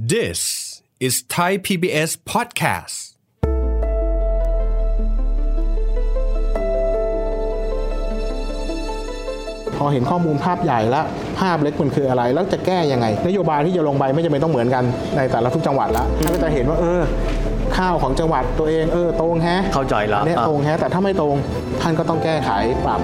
This is Thai PBS podcast. พอเห็นข้อมูลภาพใหญ่แล้ว ภาพเล็กมันคืออะไร แล้วจะแก้ยังไง นโยบายที่จะลงไปไม่จำเป็นต้องเหมือนกันในแต่ละทุกจังหวัดละท่านก็จะเห็นว่าเออ ข้าวของจังหวัดตัวเองเออตรงแฮะเข้าใจละเนี่ยอะตรงแฮะแต่ถ้าไม่ตรงท่านก็ต้องแก้ไขปรับ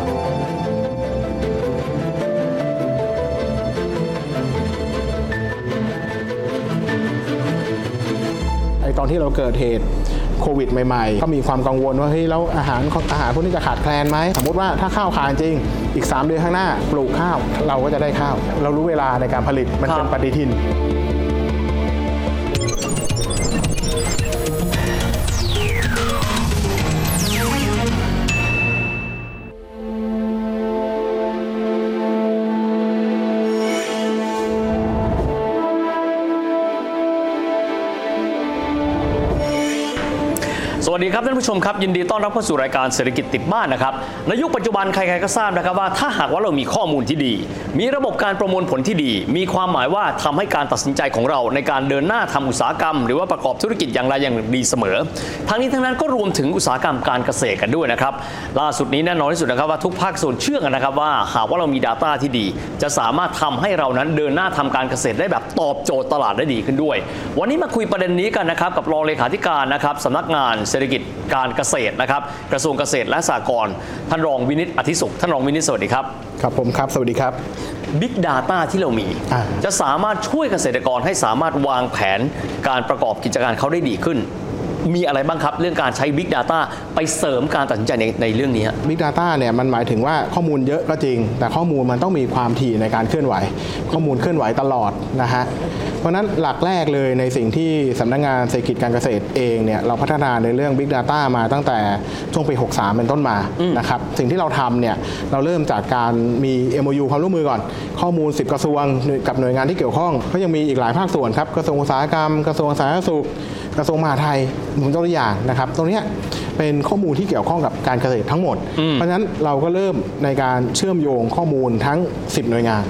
ตอนที่เราเกิดเหตุโควิดใหม่ๆ ก็มีความกังวลว่าเฮ้ยแล้วอาหารอาหารพวกนี้จะขาดแคลนไหมสมมติว่าถ้าข้าวขาดจริง อีก 3 เดือนข้างหน้า ปลูกข้าว เราก็จะได้ข้าว เรารู้เวลาในการผลิตมันเป็นครับปฏิทิน สวัสดีครับท่านผู้ชมครับยินดีต้อนรับเข้าสู่รายการเศรษฐกิจติดบ้านนะครับในยุคปัจจุบันใครๆก็ทราบนะครับว่าถ้าหากว่าเรามีข้อมูลที่ดี มีระบบการประมวลผลที่ดี มีความหมายว่าทำให้การตัดสินใจของเราในการเดินหน้าทำอุตสาหกรรม หรือว่าประกอบธุรกิจอย่างไรอย่างดีเสมอ ทั้งนี้ทั้งนั้นก็รวมถึงอุตสาหกรรมการเกษตรกันด้วยนะครับล่าสุดนี้แน่นอนที่สุดนะครับว่าทุกภาคส่วนเชื่อกันนะครับว่าหากว่าเรามี Data ที่ดี จะสามารถทำให้เรานั้นเดินหน้าทำการเกษตรได้แบบตอบโจทย์ตลาดได้ดีขึ้นด้วย วันนี้มาคุยประเด็นนี้กันนะครับกับรองเลขาธิการนะครับสำนักงานเศรษฐกิจการเกษตรนะครับ กระทรวงเกษตรและสหกรณ์ท่านรองวินิตอธิสุข ท่านรองวินิตสวัสดีครับครับผมครับ สวัสดีครับ Big Data ที่เรามีอ่าจะสามารถช่วยเกษตรกรให้สามารถวางแผนการประกอบกิจการเขาได้ดีขึ้น มีอะไรบ้างครับ เรื่องการใช้ Big Data ไปเสริมการตัดสินใจในในเรื่องนี้ฮะ Big Data เนี่ยมันหมายถึงว่าข้อมูลเยอะก็จริง แต่ข้อมูลมันต้องมีความถี่ในการเคลื่อนไหว ข้อมูลเคลื่อนไหวตลอดนะฮะเพราะฉะนั้นหลักแรกเลยในสิ่งที่สำนักงานเศรษฐกิจการเกษตรเองเนี่ยเราพัฒนาในเรื่อง Big Data มาตั้งแต่ช่วงปี 63 เป็นต้นมานะครับสิ่งที่เราทำเนี่ยเราเริ่มจากการมี MOU ความร่วมมือก่อน ข้อมูล 10 กระทรวงกับหน่วยงานที่เกี่ยวข้องก็ยังมีอีกหลายภาคส่วนครับกระทรวงอุตสาหกรรม กระทรวงสาธารณสุข กระทรวงมหาดไทยผมยกตัวอย่างนะครับ ตรงเนี้ยเป็นข้อมูลที่เกี่ยวข้องกับการเกษตรทั้งหมด เพราะฉะนั้นเราก็เริ่มในการเชื่อมโยงข้อมูลทั้ง 10 หน่วยงาน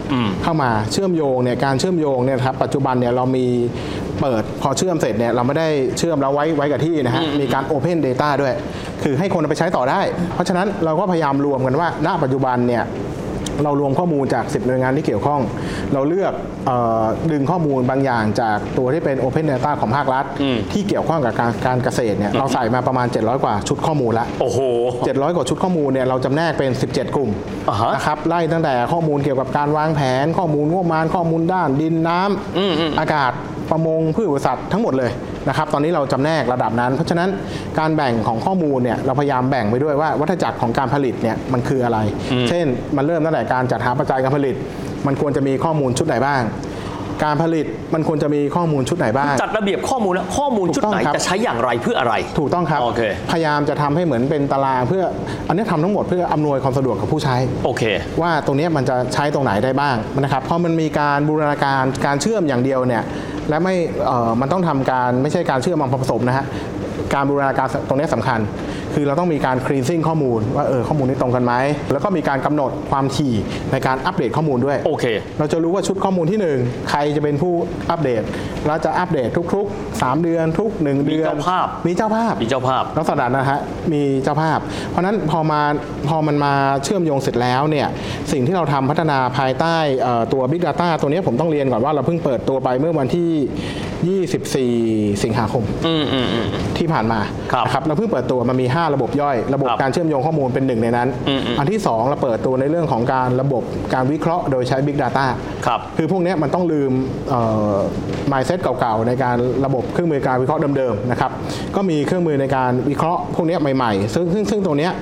เข้ามาเชื่อมโยงเนี่ยการเชื่อมโยงเนี่ยครับปัจจุบันเนี่ยเรามีเปิดพอเชื่อมเสร็จเนี่ยเราไม่ได้เชื่อมแล้วไว้ไว้กับที่นะฮะมีการ Open Data ด้วย คือให้คนเอาไปใช้ต่อได้ เพราะฉะนั้นเราก็พยายามรวมกันว่าณปัจจุบันเนี่ย เรารวมข้อมูลจาก 10 หน่วยงานที่เกี่ยวข้อง เราเลือกเออดึงข้อมูลบางอย่างจากตัวที่เป็น Open Data ของภาครัฐ ที่เกี่ยวข้องกับการการเกษตรเนี่ยเราใส่มาประมาณ 700 กว่าชุดข้อมูลละโอ้โห700 กว่าชุดข้อมูลเนี่ยเราจำแนกเป็น 17 กลุ่มอ่าฮะนะครับไล่ตั้งแต่ข้อมูลเกี่ยวกับการวางแผน ข้อมูลงบประมาณข้อมูลด้านดินน้ำอากาศประมงพืชสัตว์ทั้งหมดเลย นะครับตอนนี้เราจำแนกระดับนั้น เพราะฉะนั้นการแบ่งของข้อมูลเนี่ยเราพยายามแบ่งไปด้วยว่าวัฏจักรของการผลิตเนี่ยมันคืออะไร เช่นมันเริ่มตั้งแต่การจัดหาปัจจัยการผลิต มันควรจะมีข้อมูลชุดไหนบ้าง การผลิตมันควรจะมีข้อมูลชุดไหนบ้าง จัดระเบียบข้อมูลนะข้อมูลชุดไหนถูกต้องครับจะใช้อย่างไรเพื่ออะไร ถูกต้องครับโอเคพยายามจะทำให้เหมือนเป็นตารางเพื่ออันนี้ทำทั้งหมดเพื่ออำนวยความสะดวกกับผู้ใช้โอเค ว่าตรงเนี้ยมันจะใช้ตรงไหนได้บ้างนะครับเพราะมันมีการบูรณาการการเชื่อมอย่างเดียวเนี่ย และไม่มันต้องทำการไม่ใช่การเชื่อมมาผสมนะฮะการบูรณาการตรงนี้ยสำคัญ คือเราต้องมีการ cleansing ข้อมูลว่าเออข้อมูลนี้ตรงกันไหมแล้วก็มีการกำหนดความถี่ในการอัปเดตข้อมูลด้วยโอเค เราจะรู้ว่าชุดข้อมูลที่หนึ่งใครจะเป็นผู้อัปเดตเราจะอัปเดตทุก ๆ 3 เดือนทุก 1 เดือนเจ้าภาพมีเจ้าภาพมีเจ้าภาพลักษณะนะฮะมีเจ้าภาพ เพราะฉะนั้นพอมาพอมันมาเชื่อมโยงเสร็จแล้วเนี่ยสิ่งที่เราทำพัฒนาภายใต้เอ่อตัว Big Data ตัวนี้ผมต้องเรียนก่อนว่าเราเพิ่งเปิดตัวไปเมื่อวันที่ 24 สิงหาคมอืมอืมอืม ที่ผ่านมาครับนะครับเราเพิ่งเปิดตัวมันมี 5 ระบบย่อย ระบบครับการเชื่อมโยงข้อมูลเป็นหนึ่งในนั้น อืมอืม อันที่ 2 เราเปิดตัวในเรื่องของการระบบการวิเคราะห์โดยใช้ Big Data ครับ คือพวกเนี้ยมันต้องลืมเอ่อ mindset เก่าๆ ในการระบบเครื่องมือการวิเคราะห์เดิมๆนะครับก็มีเครื่องมือในการวิเคราะห์พวกเนี้ยใหม่ๆ ซึ่งซึ่งซึ่งตรงเนี้ย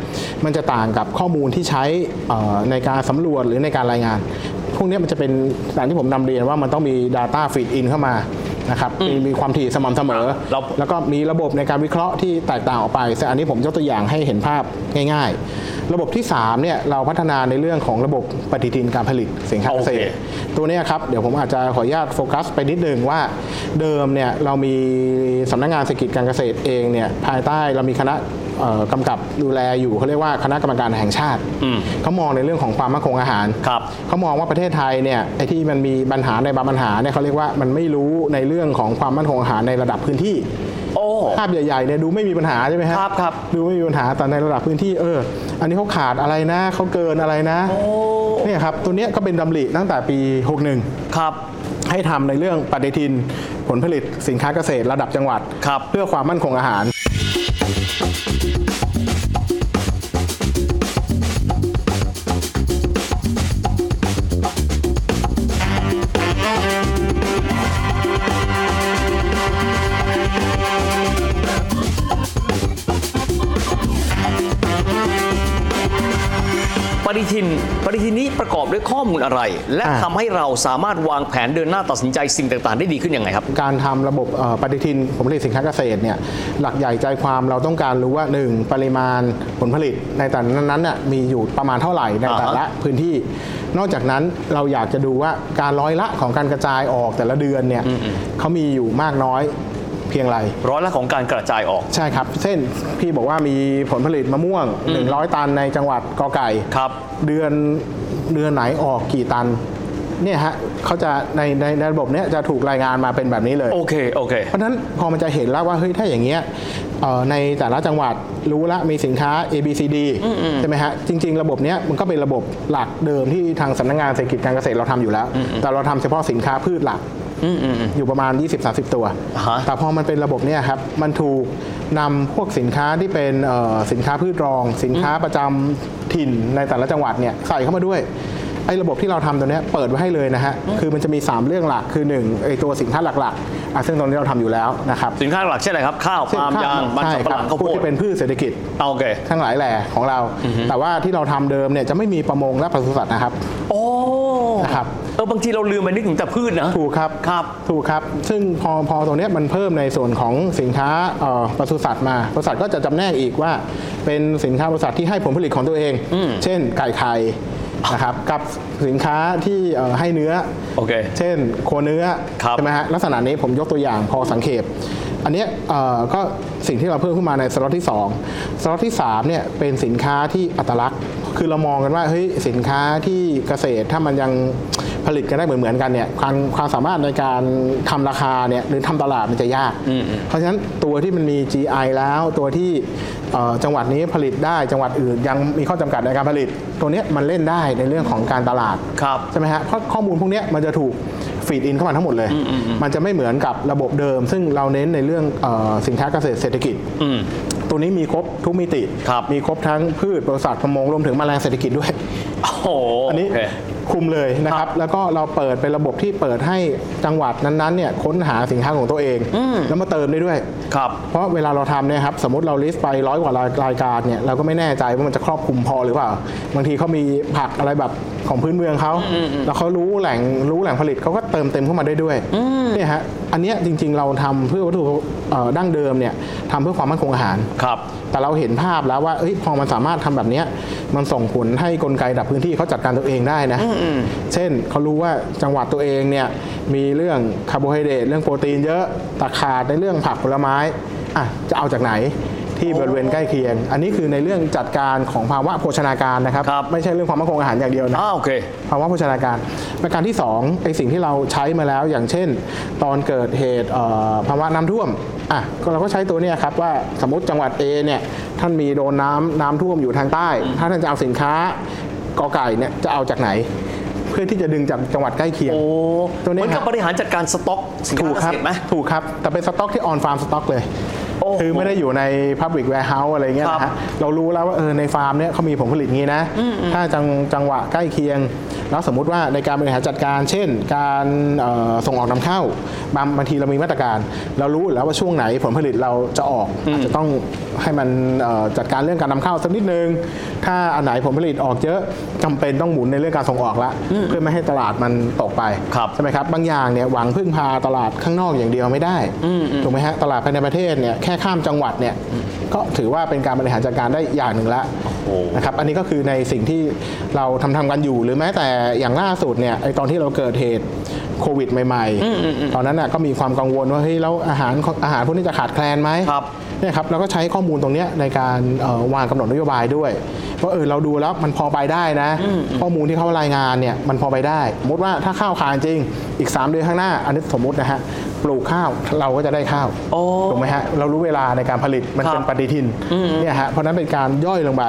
มันจะต่างกับข้อมูลที่ใช้เอ่อในการสำรวจหรือในการรายงาน พวกเนี้ยมันจะเป็นอย่างที่ผมนำเรียนว่ามันต้องมี Data feed in เข้ามา นะครับมีมีความถี่สม่ำเสมอ เรา แล้วก็มีระบบในการวิเคราะห์ที่แตกต่างออกไปแต่อันนี้ผมยกตัวอย่างให้เห็นภาพง่าย ๆ ระบบที่3เนี่ยเราพัฒนาในเรื่องของระบบปฏิทินการผลิตสินค้าเกษตรโอเคตัวเนี้ยครับเดี๋ยวผมอาจจะขออนุญาตโฟกัสไปนิดนึงว่าเดิมเนี่ยเรามีสำนักงานเศรษฐกิจการเกษตรเองเนี่ยภายใต้เรามีคณะเอ่อกำกับดูแลอยู่เขาเรียกว่าคณะกรรมการแห่งชาติอืมเขามองในเรื่องของความมั่นคงอาหารครับเขามองว่าประเทศไทยเนี่ยไอ้ที่มันมีปัญหาในบางปัญหาเนี่ยเขาเรียกว่ามันไม่รู้ในเรื่องของความมั่นคงอาหารในระดับพื้นที่โอ้ ภาพใหญ่ๆเนี่ยดูไม่มีปัญหาใช่ไหมฮะครับครับดูไม่มีปัญหาแต่ในระดับพื้นที่เออ อันนี้เขาขาดอะไรนะเขาเกินอะไรนะโอ้เนี่ยครับตัวเนี้ยก็เป็นดำริตั้งแต่ปี 61 ครับ ให้ทำในเรื่องปฏิทินผลผลิตสินค้าเกษตรระดับจังหวัดครับเพื่อความมั่นคงอาหาร ฏิทิน ปฏิทินนี้ประกอบด้วยข้อมูลอะไร และอ่าทำให้เราสามารถวางแผนเดินหน้าตัดสินใจสิ่งต่างๆ ได้ดีขึ้นยังไงครับ การทำระบบเอ่อปฏิทินผลผลิตสินค้าเกษตรเนี่ยหลักใหญ่ใจความเราต้องการรู้ว่า 1. ปริมาณผลผลิตในแต่นั้นๆน่ะมีอยู่ประมาณเท่าไหร่ในแต่ละพื้นที่ นอกจากนั้นเราอยากจะดูว่าการร้อยละของการกระจายออกแต่ละเดือนเนี่ยเขามีอยู่มากน้อย เพียงไรร้อยละของการกระจายออกใช่ครับ เช่นพี่บอกว่ามีผลผลิตมะม่วง 100 ตันในจังหวัดกอไก่ครับ เดือนเดือนไหนออกกี่ตันเนี่ยฮะเขาจะในในในระบบเนี้ยจะถูกรายงานมาเป็นแบบนี้เลยโอเคโอเค เพราะฉะนั้นพอมันจะเห็นแล้วว่าเฮ้ยถ้าอย่างเงี้ยเอ่อในแต่ละจังหวัดรู้ละมีสินค้า A B C D ใช่ไหมฮะจริง ๆ ระบบเนี้ยมันก็เป็นระบบหลักเดิมที่ทางสำนักงานเศรษฐกิจการเกษตรเราทำอยู่แล้ว แต่เราทำเฉพาะสินค้าพืชหลัก อยู่ประมาณ 20-30 ตัวอ่าฮะแต่พอมันเป็นระบบเนี่ยครับ มันถูกนำพวกสินค้าที่เป็นเอ่อสินค้าพืชรอง สินค้าประจำถิ่นในแต่ละจังหวัดเนี่ยใส่เข้ามาด้วยไอ้ระบบที่เราทำตัวเนี้ยเปิดไว้ให้เลยนะฮะ คือมันจะมี 3 เรื่องหลัก คือ1ไอ้ตัวสินค้าหลักๆอะซึ่งตรงนี้เราทำอยู่แล้วนะครับ สินค้าหลักเช่นอะไรครับ ข้าวปาล์มยางมันใช่สำปะคหรับลังข้าวพวโพกดที่เป็นพืชเศรษฐกิจเอาโอเคทั้งหลายแหล่ของเรา แต่ว่าที่เราทำเดิมเนี่ยจะไม่มีประมงและปศุสัตว์นะครับ โอ้นะครับ เออบางทีเราลืมไปนึกถึงแต่พืชนะ ถูกครับครับถูกครับ ซึ่งพอพอตรงเนี้ยมันเพิ่มในส่วนของสินค้าเอ่อปศุสัตว์มาปศุสัตว์ก็จะจำแนกอีกว่า เป็นสินค้าปศุสัตว์ที่ให้ผลผลิตของตัวเอง เช่นไก่ไข่นะครับกับสินค้าที่เอ่อให้เนื้อโอเคเช่นโคเนื้อครับใช่ไหมฮะลักษณะนี้ผมยกตัวอย่างพอสังเขปอันเนี้ยเอ่อก็สิ่งที่เราเพิ่มขึ้นมาในสล็อตที่2สล็อตที่3เนี่ยเป็นสินค้าที่อัตลักษณ์ คือเรามองกันว่าเฮ้ยสินค้าที่เกษตรถ้ามันยัง ผลิตกันได้เหมือนเหมือนๆกันเนี่ยความความสามารถในการทำราคาเนี่ยหรือทำตลาดมันจะยาก เพราะฉะนั้นตัวที่มันมี GI แล้วตัวที่เอ่อจังหวัดนี้ผลิตได้จังหวัดอื่นยังมีข้อจำกัดในการผลิต ตัวเนี้ยมันเล่นได้ในเรื่องของการตลาดครับใช่ไหมฮะเพราะข้อมูลพวกเนี้ยมันจะถูกฟีดอินเข้ามาทั้งหมดเลย มันจะไม่เหมือนกับระบบเดิม ซึ่งเราเน้นในเรื่องเออสินค้าเกษตรเศรษฐกิจอืมตัวนี้มีครบทุกมิติครับมีครบทั้งพืชบริษัทประมงรวมถึงแมลงเศรษฐกิจด้วย โอ้โหอันนี้โเคคุมเลยนะคครัรับบแล้วก็เราเปิดเป็นระบบที่เปิดให้จังหวัดนั้นๆเนี่ยค้นหาสินค้าของตัวเองแล้วมาเติมได้ด้วย ครับ เพราะเวลาเราทำเนี่ยครับสมมติเราลิสต์ไปร้อยกว่ารายการเนี่ยเราก็ไม่แน่ใจว่ามันจะครอบคลุมพอหรือเปล่า บางทีเขามีผักอะไรแบบของพื้นเมืองเขาแล้วเขารู้แหล่งรู้แหล่งผลิตเขาก็เติมเต็มเข้ามาได้ด้วยเนี่ยฮะอันเนี้ยจริงๆเราทำเพื่อวัตถุเอ่อดั้งเดิมเนี่ยทำเพื่อความมั่นคงอาหาร ครับ แต่เราเห็นภาพแล้วว่าเอ้ยพอมันสามารถทำแบบเนี้ยมันส่งผลให้กลไกดับพื้นที่เขาจัดการตัวเองได้นะ เช่นเขารู้ว่าจังหวัดตัวเองเนี่ยมีเรื่องคาร์โบไฮเดรตเรื่องโปรตีนเยอะแต่ขาดในเรื่องผักผลไม้อะจะเอาจากไหนที่บริเวณใกล้เคียง อันนี้คือในเรื่องจัดการของภาวะโภชนาการนะครับครับไม่ใช่เรื่องความมั่นคงอาหารอย่างเดียวนะอ้าวโอเคภาวะโภชนาการ ประการที่2ไอสิ่งที่เราใช้มาแล้วอย่างเช่น ตอนเกิดเหตุเอ่อภาวะน้ำท่วมอะก็เราก็ใช้ตัวเนี้ยครับว่าสมมติจังหวัด A เนี่ยท่านมีโดนน้ำน้ำท่วมอยู่ทางใต้ ถ้าท่านจะเอาสินค้า กอไก่เนี่ยจะเอาจากไหน เพื่อที่จะดึงจากจังหวัดใกล้เคียง โอ้ตัวเหนี้มือนคกัรับบบริหารจัดการสต็อกสินถูค้ากเกครับษตรไหม ถูกครับ แต่เป็นสต็อกที่ออนฟาร์มสต็อกเลยโอ้โห คือไม่ได้อยู่ใน Public Warehouse อะไรเงี้ยนะครัฮะบเรารู้แล้วว่าเออในฟาร์มเนี่ยเขามีผลผลิตงี้นะ ถ้าจังจังหวะใกล้เคียง แล้วสมมุติว่าในการบริหารจัดการ เช่น การเอ่อส่งออกนำเข้าบางบางทีเรามีมาตรการ เรารู้อยู่แล้วว่าช่วงไหนผลผลิตเราจะออกอาจจะต้องให้มันเอ่อจัดการเรื่องการนำเข้าสักนิดนึง ถ้าอันไหนผลผลิตออกเยอะจำเป็นต้องหมุนในเรื่องการส่งออกละเพื่อไม่ให้ตลาดมันตกไปครับใช่ไหมครับบางอย่างเนี่ยหวังพึ่งพาตลาดข้างนอกอย่างเดียวไม่ได้ถูกไหมฮะตลาดภายในประเทศเนี่ยแค่ข้ามจังหวัดเนี่ยก็ถือว่าเป็นการบริหารจัดการได้อย่างหนึ่งละโอ้นะครับอันนี้ก็คือในสิ่งที่เราทำทำกันอยู่หรือแม้แต่อย่างล่าสุดเนี่ยไอตอนที่เราเกิดเหตุโควิดใหม่ๆ ตอนนั้นน่ะก็มีความกังวลว่าเฮ้ยแล้วอาหารอาหารพวกนี้จะขาดแคลนไหมครับเนี่ยครับเราก็ใช้ข้อมูลตรงเนี้ยในการเอ่อวางกำหนดนโยบายด้วยว่าเออเราดูแล้วมันพอไปได้นะ ข้อมูลที่เขารายงานเนี่ยมันพอไปได้ สมมติว่าถ้าข้าวขาดจริงอีก 3 เดือนข้างหน้าอันนี้สมมตินะฮะ ปลูกข้าวเราก็จะได้ข้าวโอ้ถูกไหมฮะเรารู้เวลาในการผลิตมันครับเป็นปฏิทินเนี่ยฮะเพราะฉะนั้นเป็นการย่อยลงไป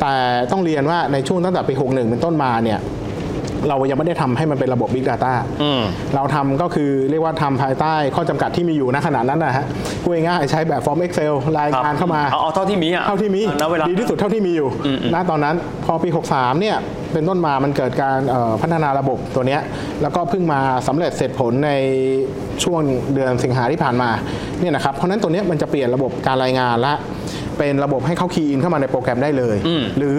แต่ต้องเรียนว่าในช่วงตั้งแต่ปี 61 เป็นต้นมาเนี่ยเรายังไม่ได้ทำให้มันเป็นระบบ Big Data อืมเราทำก็คือเรียกว่าทำภายใต้ข้อจำกัดที่มีอยู่ณขณะนั้นนะฮะพูดง่ายๆใช้แบบฟอร์ม Excel รายครับงานเข้ามาเอาเอาเท่าที่มีอะเท่าที่มีณเวลาดีที่สุดเท่าที่มีอยู่ณตอนนั้นพอปี 63 เนี่ย เป็นต้นมามันเกิดการเอ่อพัฒนาระบบตัวเนี้ยแล้วก็เพิ่งมาสำเร็จเสร็จผลในช่วงเดือนสิงหาที่ผ่านมาเนี่ยนะครับเพราะฉะนั้นตัวเนี้ยมันจะเปลี่ยนระบบการรายงานละเป็นระบบให้เข้าคีย์อินเข้ามาในโปรแกรมได้เลย หรือ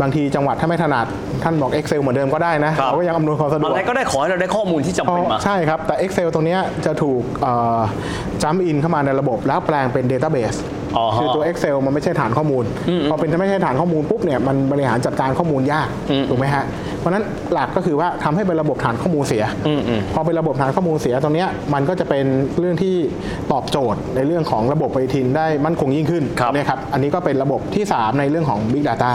บางทีจังหวัดถ้าไม่ถนัด ท่านบอก Excel เหมือนเดิมก็ได้นะครับเราก็ยังอำนวยความสะดวกอะไรก็ได้ขอให้เราได้ข้อมูลที่จำเป็นมา ใช่ครับ แต่ Excel ตรงเนี้ยจะถูกจัมอินเข้ามาในระบบแล้วแปลงเป็น Database อ๋อฮะ คือตัว Excel มันไม่ใช่ฐานข้อมูล พอเป็นไม่ใช่ฐานข้อมูลปุ๊บเนี่ยมันบริหารจัดการข้อมูลยากถูกไหมฮะเพราะฉะนั้นหลักก็คือว่าทำให้เป็นระบบฐานข้อมูลเสียพอเป็นระบบฐานข้อมูลเสียตรงเนี้ยมันก็จะเป็นเรื่องที่ตอบโจทย์ในเรื่องของระบบปฏิทินได้มั่นคงยิ่งขึ้นครับเนี่ยครับอันนี้ก็เป็นระบบที่ 3 ในเรื่องของ Big Data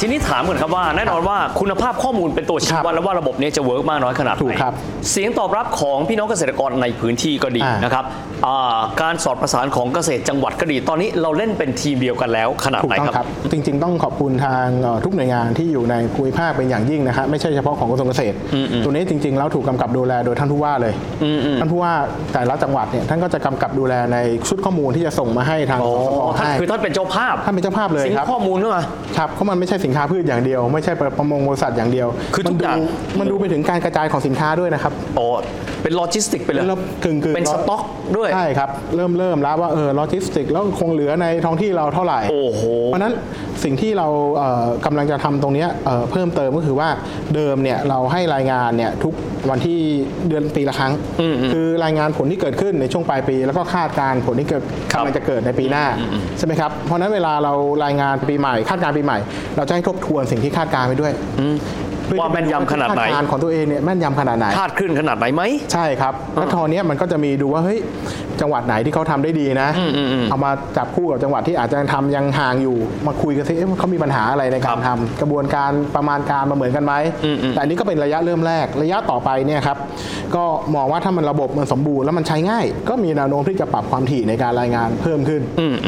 ทีนี้ถามก่อนครับว่าแน่นอนว่าคุณภาพข้อมูลเป็นตัวชี้ครับวัดแล้วว่าระบบนี้จะ work มากน้อยขนาดไหนถูกครับเสียงตอบรับของพี่น้องเกษตรกรในพื้นที่ก็ดีอ่านนะครับอ่าการสอดประสานของเกษตรจังหวัดก็ดี ตอนนี้เราเล่นเป็นทีมเดียวกันแล้วขนาดไหนถูกต้องครับครับ จริง ๆ ต้องขอบคุณทางเอ่อทุกหน่วยงานที่อยู่ในภูมิภาคเป็นอย่างยิ่งนะครับไม่ใช่เฉพาะของกระทรวงเกษตร ตัวนี้จริงๆแล้วถูกกำกับดูแลโดยท่านผู้ว่าเลยท่านผู้ว่าแต่ละจังหวัดเนี่ยท่านก็จะกำกับดูแลในชุดข้อมูลที่จะส่งมาให้ทางอ๋อสสปท่านให้คือท่านเป็นเจ้าภาพท่านเป็นเจ้าภาพเลยส่งครับข้อมูลเข้ามาครับเพราะมันไม่ใช่สินค้าพืชอย่างเดียว ไม่ใช่ประมงปศุสัตว์อย่างเดียวคือทุมักดูอย่างมันดูไปถึงการกระจายของสินค้าด้วยนะครับโอ้เป็นโลจิสติกไปเลยแล้วกึ่งๆเป็นสต็อกด้วยใช่ครับ เริ่มเริ่มแล้วว่าเออโลจิสติกแล้วคงเหลือในท้องที่เราเท่าไหร่โอ้โหเพราะฉะนั้นสิ่งที่เราเอ่อกำลังจะทำตรงเนี้ยเอ่อเพิ่มเติมก็คือว่าเดิมเนี่ยเราให้รายงานเนี่ยทุกวันที่เดือนปีละครั้ง คือรายงานผลที่เกิดขึ้นในช่วงปลายปี แล้วก็คาดการณ์ผลที่เกิดครับกำลังจะเกิดในปีหน้าใช่ไหมครับเพราะฉะนั้นเวลาเรารายงานปีใหม่ คาดการณ์ปีใหม่ เราจะให้ทบทวนสิ่งที่คาดการณ์ไปด้วยเพื่อว่าแม่นยำขนาดไหนคดการณ์ของตัวเองเนี่ยแม่นยำขนาดไหนคาดขึ้นขนาดไหนไหมใช่ครับแล้วทอเนี้ยมันก็จะมีดูว่าเฮ้ย จังหวัดไหนที่เขาทำได้ดีนะ เอามาจับคู่กับจังหวัดที่อาจจะทำยังห่างอยู่ มาคุยกันซิเอ๊ะเขามีปัญหาอะไรในการทำกระบวนการประมาณการมาเหมือนกันไหมแต่อันนี้ก็เป็นระยะเริ่มแรกระยะต่อไปเนี่ยครับก็มองว่าถ้ามันระบบมันสมบูรณ์แล้วมันใช้ง่าย ก็มีแนวโน้มที่จะปรับความถี่ในการรายงานเพิ่มขึ้น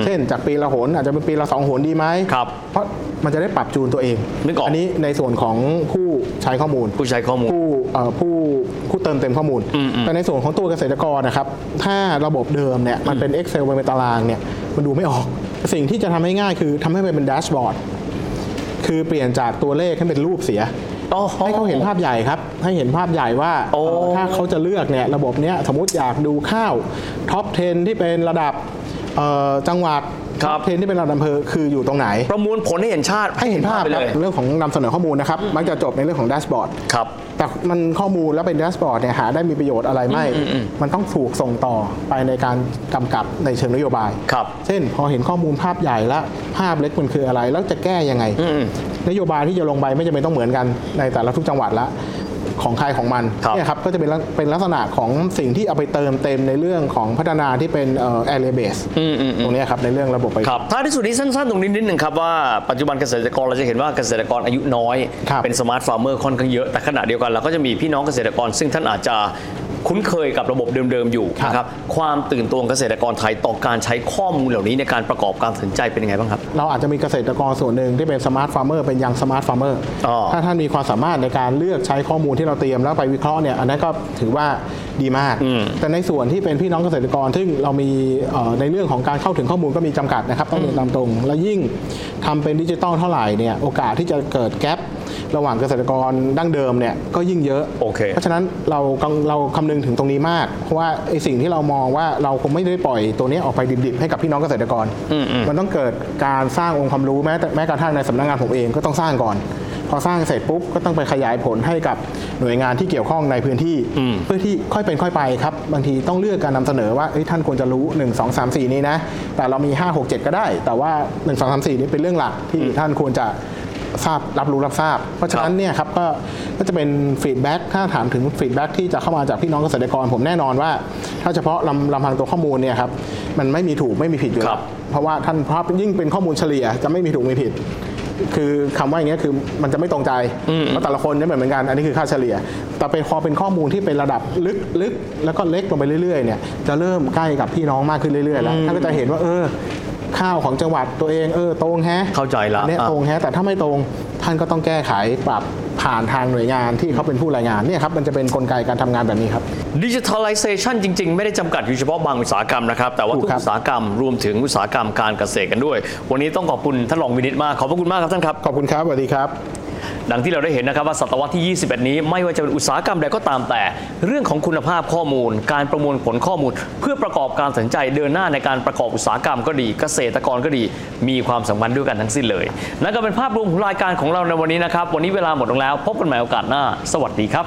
เช่นจากปีละหนอาจจะเป็นปีละสองหนดีไหมครับเพราะมันจะได้ปรับจูนตัวเองนึกออกนนี้ในส่วนของผู้ใช้ข้อมูล ผู้ใช้ข้อมูลผู้เอ่อผู้ผู้เติมเต็มข้อมูล แต่ในส่วนของตัวเกษตรกรนะครับ ถ้าระบบเดิมเนี่ยมันเป็น Excel เป็นตารางเนี่ยมันดูไม่ออก สิ่งที่จะทำให้ง่ายคือทำให้มันเป็นแดชบอร์ดคือเปลี่ยนจากตัวเลขให้เป็นรูปเสียอ๋อให้เขาเห็นภาพใหญ่ครับ ให้เห็นภาพใหญ่ว่าโอ้เอ่อถ้าเขาจะเลือกเนี่ยระบบเนี้ยสมมติอยากดูข้าวท็อป 10 ที่เป็นระดับเอ่อจังหวัด ครัท็บอป10ที่เป็นระดับอำเภอคืออยู่ตรงไหน ประมวลผลให้เห็นชาติให้เห็นภาพไปคเลรับย เรื่องของนำเสนอข้อมูลนะครับ มักจะจบในเรื่องของแดชบอร์ดครับ แต่มันข้อมูลแล้วเป็นแดชบอร์ดเนี่ยหาได้มีประโยชน์อะไรไม่มันต้องถูกส่งต่อไปในการกำกับในเชิงนโยบาย ครับ เช่น พอเห็นข้อมูลภาพใหญ่แล้วภาพเล็กมันคืออะไร แล้วจะแก้ยังไง นโยบายที่จะลงไปไม่จำเป็นต้องเหมือนกันในแต่ละทุกจังหวัดละ ของใครของมันครับเนี่ยครับก็จะเป็นลักเป็นลักษณะของสิ่งที่เอาไปเติมเต็มในเรื่องของพัฒนาที่เป็นเอ่อ area base ตรงเนี้ยครับในเรื่องระบบไปครับท้ายที่สุดนี้สั้นๆ ตรงนี้นิดหนึ่งครับว่าปัจจุบันเกษตรกรเราจะเห็นว่าเกษตรกรอายุน้อยครับเป็น smart farmer ค่อนข้างเยอะแต่ขณะเดียวกันเราก็จะมีพี่น้องเกษตรกร ซึ่งท่านอาจจะ คุ้นเคยกับระบบเดิมๆอยู่ครับนะครับความตื่นตัวของเกษตรกรไทยต่อการใช้ข้อมูลเหล่านี้ในการประกอบการตัดสินใจเป็นยังไงบ้างครับ เราอาจจะมีเกษตรกรส่วนหนึ่งที่เป็น smart farmer เป็น young smart farmer อ๋อถ้าท่านมีความสามารถในการเลือกใช้ข้อมูลที่เราเตรียมแล้วไปวิเคราะห์เนี่ยอันนั้นก็ถือว่าดีมาก แต่ในส่วนที่เป็นพี่น้องเกษตรกรซึ่งเรามีเอ่อในเรื่องของการเข้าถึงข้อมูลก็มีจำกัดนะครับต้องเรียนตามตรง และยิ่งทำเป็นดิจิตอลเท่าไหร่เนี่ยโอกาสที่จะเกิด gap ระหว่างเกษตรกรดั้งเดิมเนี่ยก็ยิ่งเยอะโอเคเพราะฉะนั้นเรากังเราคำนึงถึงตรงนี้มาก เพราะว่าไอสิ่งที่เรามองว่าเราคงไม่ได้ปล่อยตัวนี้ออกไปดิบๆให้กับพี่น้องเกษตรกร มันต้องเกิดการสร้างองค์ความรู้แม้แต่แม้กระทั่งในสำนักงานผมเองก็ต้องสร้างก่อนพอสร้างเสร็จปุ๊บก็ต้องไปขยายผลให้กับหน่วยงานที่เกี่ยวข้องในพื้นที่ เพื่อที่ค่อยเป็นค่อยไปครับบางทีต้องเลือกการนำเสนอว่าเอ้ยท่านควรจะรู้ 1 2 3 4 นี้นะ แต่เรามี 5 6 7 ก็ได้ แต่ว่า 1 2 3 4 นี้เป็นเรื่องหลักที่ท่านควรจะ ทราบรับรู้รับทราบ เพราะฉะนั้นเนี่ยครับก็ก็จะเป็น feedback ถ้าถามถึง feedback ที่จะเข้ามาจากพี่น้องเกษตรกรผมแน่นอนว่า ถ้าเฉพาะลำลำพังตัวข้อมูลเนี่ยครับมันไม่มีถูกไม่มีผิดอยู่แล้รับเพราะว่าท่านเพราะยิ่งเป็นข้อมูลเฉลี่ยจะไม่มีถูกมีผิดคือคำว่าอย่างเงี้ยคือมันจะไม่ตรงใจเพราะแต่ละคนจะไม่เหมือนกัน อันนี้คือค่าเฉลี่ย แต่เป็นพอเป็นข้อมูลที่เป็นระดับลึกลึกแล้วก็เล็กลงไปเรื่อยๆเนี่ยจะเริ่มใกล้กับพี่น้องมากขึ้นเรื่อยๆแล้วท่านก็จะเห็นว่าเออ ข้าวของจังหวัดตัวเองเออตรงแฮะเข้าใจละอันเนี่ยอะ ตรงแฮะแต่ถ้าไม่ตรงท่านก็ต้องแก้ไขปรับผ่านทางหน่วยงานที่เขาเป็นผู้รายงานเนี่ยครับมันจะเป็นกลไกการทำงานแบบนี้ครับ ดิจิทัลไลเซชันจริง ๆ ไม่ได้จำกัดอยู่เฉพาะบางอุตสาหกรรมนะครับ แต่ว่าถูทุกกครับ อุตสาหกรรมรวมถึงอุตสาหกรรมการเกษตรกันด้วย วันนี้ต้องขอบคุณท่านรองวินิตมาก ขอบพระคุณมากครับท่านครับ ขอบคุณครับสวัสดีครับ ดังที่เราได้เห็นนะครับว่าศตวรรษที่ 21 นี้ไม่ว่าจะเป็นอุตสาหกรรมใดก็ตามแต่ เรื่องของคุณภาพข้อมูล การประมวลผลข้อมูล เพื่อประกอบการตัดสินใจเดินหน้าในการประกอบอุตสาหกรรมก็ดี เกษตรกรก็ดี มีความสำคัญด้วยกันทั้งสิ้นเลยนั่นก็เป็นภาพรวมของรายการของเราในวันนี้นะครับวันนี้เวลาหมดลงแล้ว พบกันใหม่โอกาสหน้า สวัสดีครับ